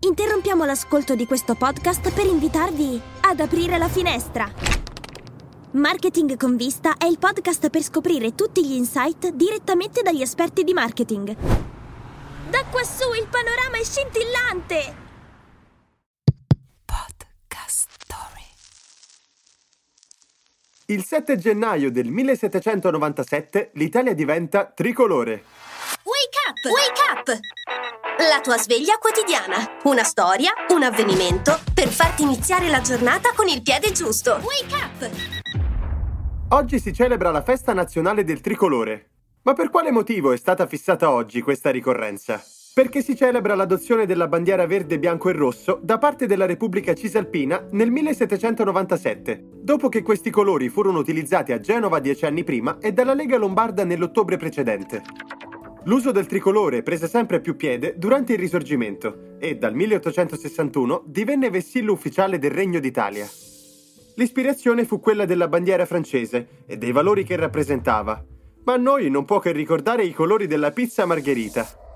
Interrompiamo l'ascolto di questo podcast per invitarvi ad aprire la finestra. Marketing con vista è il podcast per scoprire tutti gli insight direttamente dagli esperti di marketing. Da quassù il panorama è scintillante! Podcast Story. Il 7 gennaio del 1797 l'Italia diventa tricolore. Wake up! Wake up! La tua sveglia quotidiana. Una storia, un avvenimento per farti iniziare la giornata con il piede giusto. Wake up! Oggi si celebra la festa nazionale del tricolore. Ma per quale motivo è stata fissata oggi questa ricorrenza? Perché si celebra l'adozione della bandiera verde, bianco e rosso da parte della Repubblica Cisalpina nel 1797, dopo che questi colori furono utilizzati a Genova dieci anni prima e dalla Lega Lombarda nell'ottobre precedente. L'uso del tricolore prese sempre più piede durante il Risorgimento e dal 1861 divenne vessillo ufficiale del Regno d'Italia. L'ispirazione fu quella della bandiera francese e dei valori che rappresentava, ma a noi non può che ricordare i colori della pizza margherita.